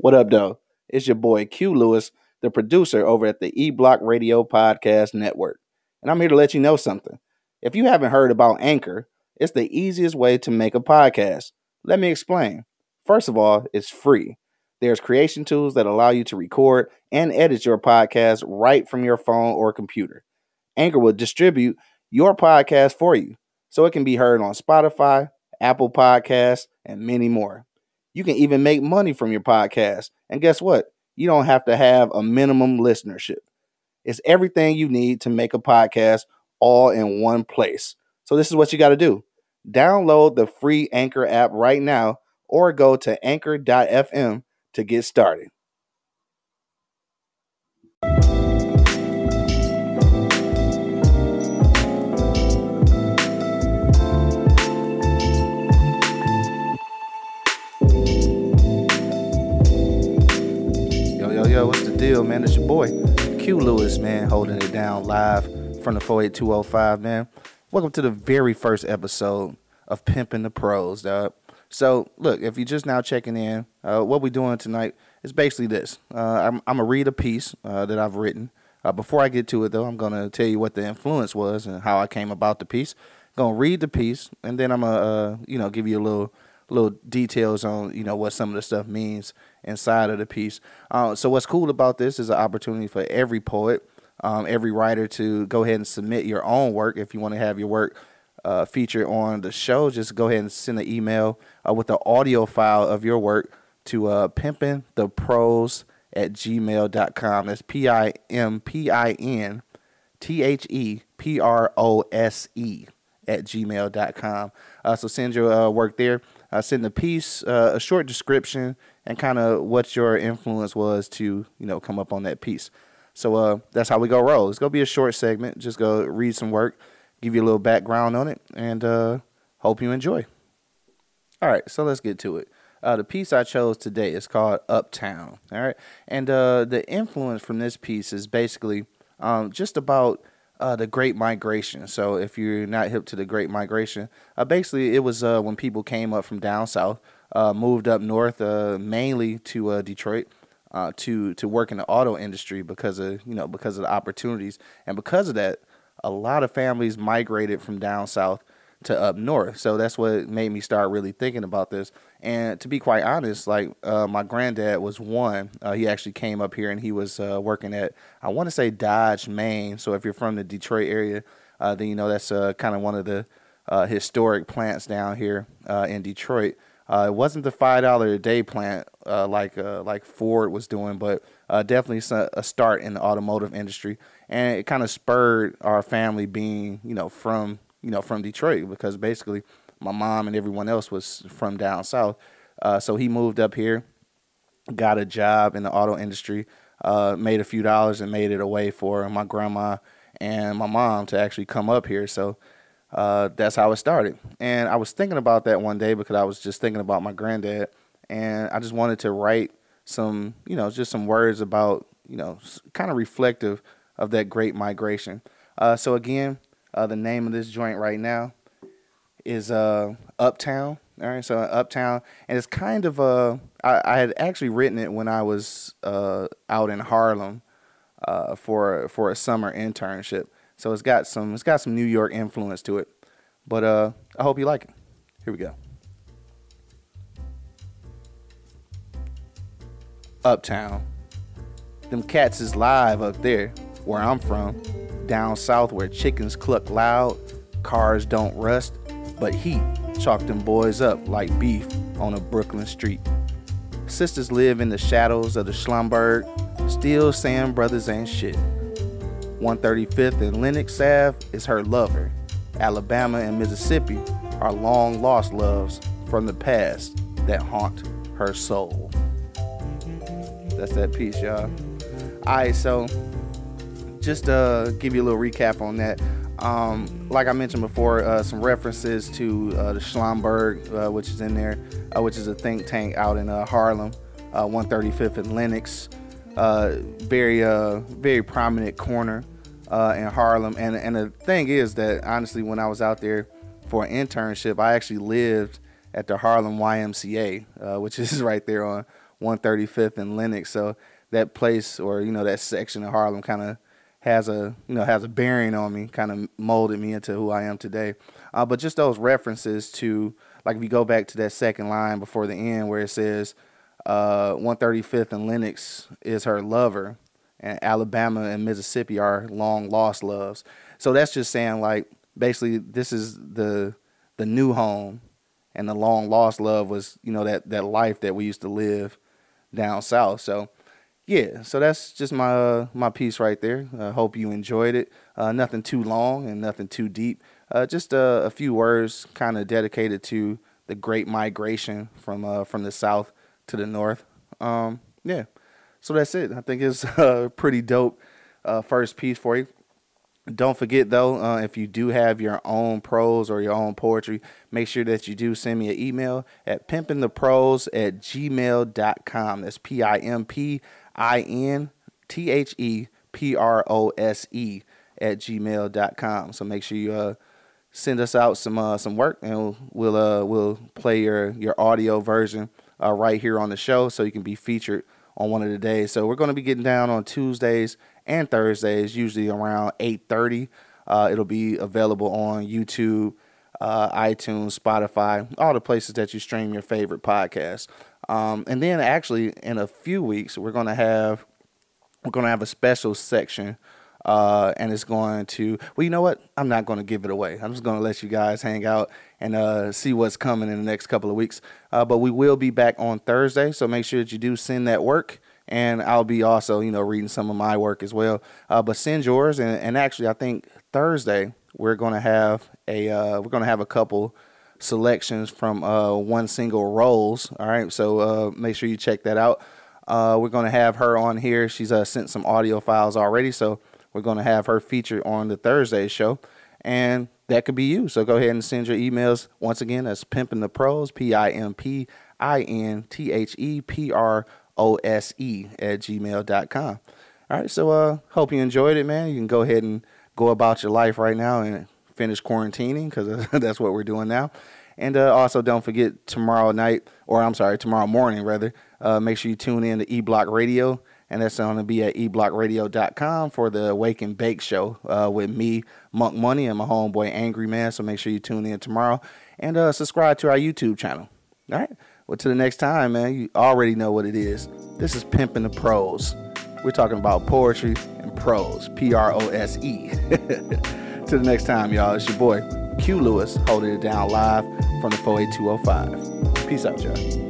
What up, though? It's your boy Q Lewis, the producer over at the E Block Radio Podcast Network. And I'm here to let you know something. If you haven't heard about Anchor, it's the easiest way to make a podcast. Let me explain. First of all, it's free. There's creation tools that allow you to record and edit your podcast right from your phone or computer. Anchor will distribute your podcast for you so it can be heard on Spotify, Apple Podcasts, and many more. You can even make money from your podcast. And guess what? You don't have to have a minimum listenership. It's everything you need to make a podcast all in one place. So, this is what you got to do download the free Anchor app right now or go to anchor.fm to get started. Yo, what's the deal, man? It's your boy, Q Lewis, man, holding it down live from the 48205, man. Welcome to the very first episode of Pimping the Prose, dog. So, look, if you're just now checking in, uh, what we're doing tonight is basically this. Uh, I'm, I'm going to read a piece uh, that I've written. Uh, before I get to it, though, I'm going to tell you what the influence was and how I came about the piece. going to read the piece, and then I'm going to, uh, you know, give you a little little details on, you know, what some of the stuff means inside of the piece. Uh, so what's cool about this is an opportunity for every poet, um, every writer to go ahead and submit your own work if you want to have your work uh, featured on the show, just go ahead and send an email uh, with the audio file of your work to uh, pimpintheprose at gmail.com. That's P I M P I N T H E P R O S E at gmail.com. Uh, so send your uh, work there. Uh, send a piece, uh, a short description, and kind of what your influence was to, you know, come up on that piece. So uh, that's how we go roll. It's going to be a short segment. Just go read some work give you a little background on it, and uh, hope you enjoy. All right, so let's get to it. Uh, the piece I chose today is called Uptown. All right, and uh, the influence from this piece is basically um, just about uh, the Great Migration. So if you're not hip to the Great Migration, uh, basically it was uh, when people came up from down south, uh, moved up north, mainly to Detroit. to to work in the auto industry because of you know because of the opportunities and because of that a lot of families migrated from down south to up north. So that's what made me start really thinking about this. And to be quite honest, like uh, my granddad was one. Uh, he actually came up here and he was uh, working at I want to say Dodge, Main. So if you're from the Detroit area, uh, then you know that's uh, kind of one of the uh, historic plants down here in Detroit. it wasn't the five dollar a day plant like like Ford was doing, but definitely a start in the automotive industry and it kind of spurred our family being you know from you know from Detroit because basically my mom and everyone else was from down south. Uh, so he moved up here, got a job in the auto industry, uh, made a few dollars and made it a way for my grandma and my mom to actually come up here. So uh, that's how it started. And I was thinking about that one day because I was just thinking about my granddad, and I just wanted to write some, you know, just some words about, you know, kind of reflective of that great migration. Uh, so again, uh, the name of this joint right now is uh, Uptown. All right, so Uptown, and it's kind of a. I, I had actually written it when I was uh, out in Harlem uh, for for a summer internship. So it's got some it's got some New York influence to it, but uh, I hope you like it. Here we go. Uptown. Them cats is live up there where I'm from, down south where chickens cluck loud, cars don't rust, but heat chalk them boys up like beef on a Brooklyn street. Sisters live in the shadows of the Schomburg, still saying brothers ain't shit. 135th and Lenox Ave is her lover. Alabama and Mississippi are long lost loves from the past that haunt her soul. That's that piece, y'all. Alright, so just to uh, give you a little recap on that. Um, like I mentioned before, uh, some references to uh, the Schomburg, uh, which is in there, uh, which is a think tank out in uh, Harlem, 135th and Lenox. very, very prominent corner in Harlem. And and the thing is that honestly, when I was out there for an internship, I actually lived at the Harlem YMCA, which is right there on 135th and Lenox. So that place or you know that section of Harlem kind of has a you know has a bearing on me, kind of molded me into who I am today. Uh, but just those references to like if you go back to that second line before the end where it says uh, 135th and Lenox is her lover, and Alabama and Mississippi are long lost loves. So that's just saying like basically this is the the new home, and the long lost love was you know that that life that we used to live down south. So yeah, so that's just my uh, my piece right there. I uh, hope you enjoyed it. Uh, nothing too long and nothing too deep. Uh, just uh, a few words, kind of dedicated to the Great Migration from uh, from the south to the north. Um, yeah, so that's it. I think it's a pretty dope first piece for you. Don't forget though, if you do have your own prose or your own poetry, make sure that you do send me an email at pimpintheprose at gmail.com. That's P I M P I N T H E P R O S E at gmail.com. So make sure you uh, send us out some uh, some work and we'll uh, we'll play your, your audio version uh, right here on the show so you can be featured on one of the days. So we're going to be getting down on Tuesdays and Thursdays, usually around 8:30. Uh, it'll be available on YouTube, uh, iTunes, Spotify, all the places that you stream your favorite podcasts. Um, and then actually, in a few weeks, we're gonna have we're gonna have a special section. Uh, and it's going to well you know what i'm not going to give it away i'm just going to let you guys hang out and uh, see what's coming in the next couple of weeks uh, but we will be back on thursday so make sure that you do send that work and I'll be also, you know, reading some of my work as well. Uh, but send yours, and, and actually, I think Thursday we're gonna have a uh, we're gonna have a couple selections from uh, one single Rose. All right, so uh, make sure you check that out. Uh, we're gonna have her on here. She's uh, sent some audio files already, so we're gonna have her featured on the Thursday show, and that could be you. So go ahead and send your emails once again. That's pimping the prose, P I M P I N T H E P R ose at gmail.com. All right, so uh, hope you enjoyed it, man. You can go ahead and go about your life right now and finish quarantining because that's what we're doing now. And uh, also, don't forget tomorrow night, or I'm sorry, tomorrow morning rather. Uh, make sure you tune in to E Block Radio, and that's going to be at eblockradio.com for the Wake and Bake Show uh, with me, Monk Money, and my homeboy Angry Man. So make sure you tune in tomorrow and uh, subscribe to our YouTube channel. All right. Well, to the next time, man, you already know what it is. This is Pimping the Prose. We're talking about poetry and prose, P R O S E. to the next time, y'all, it's your boy, Q Lewis, holding it down live from the 48205. Peace out, y'all.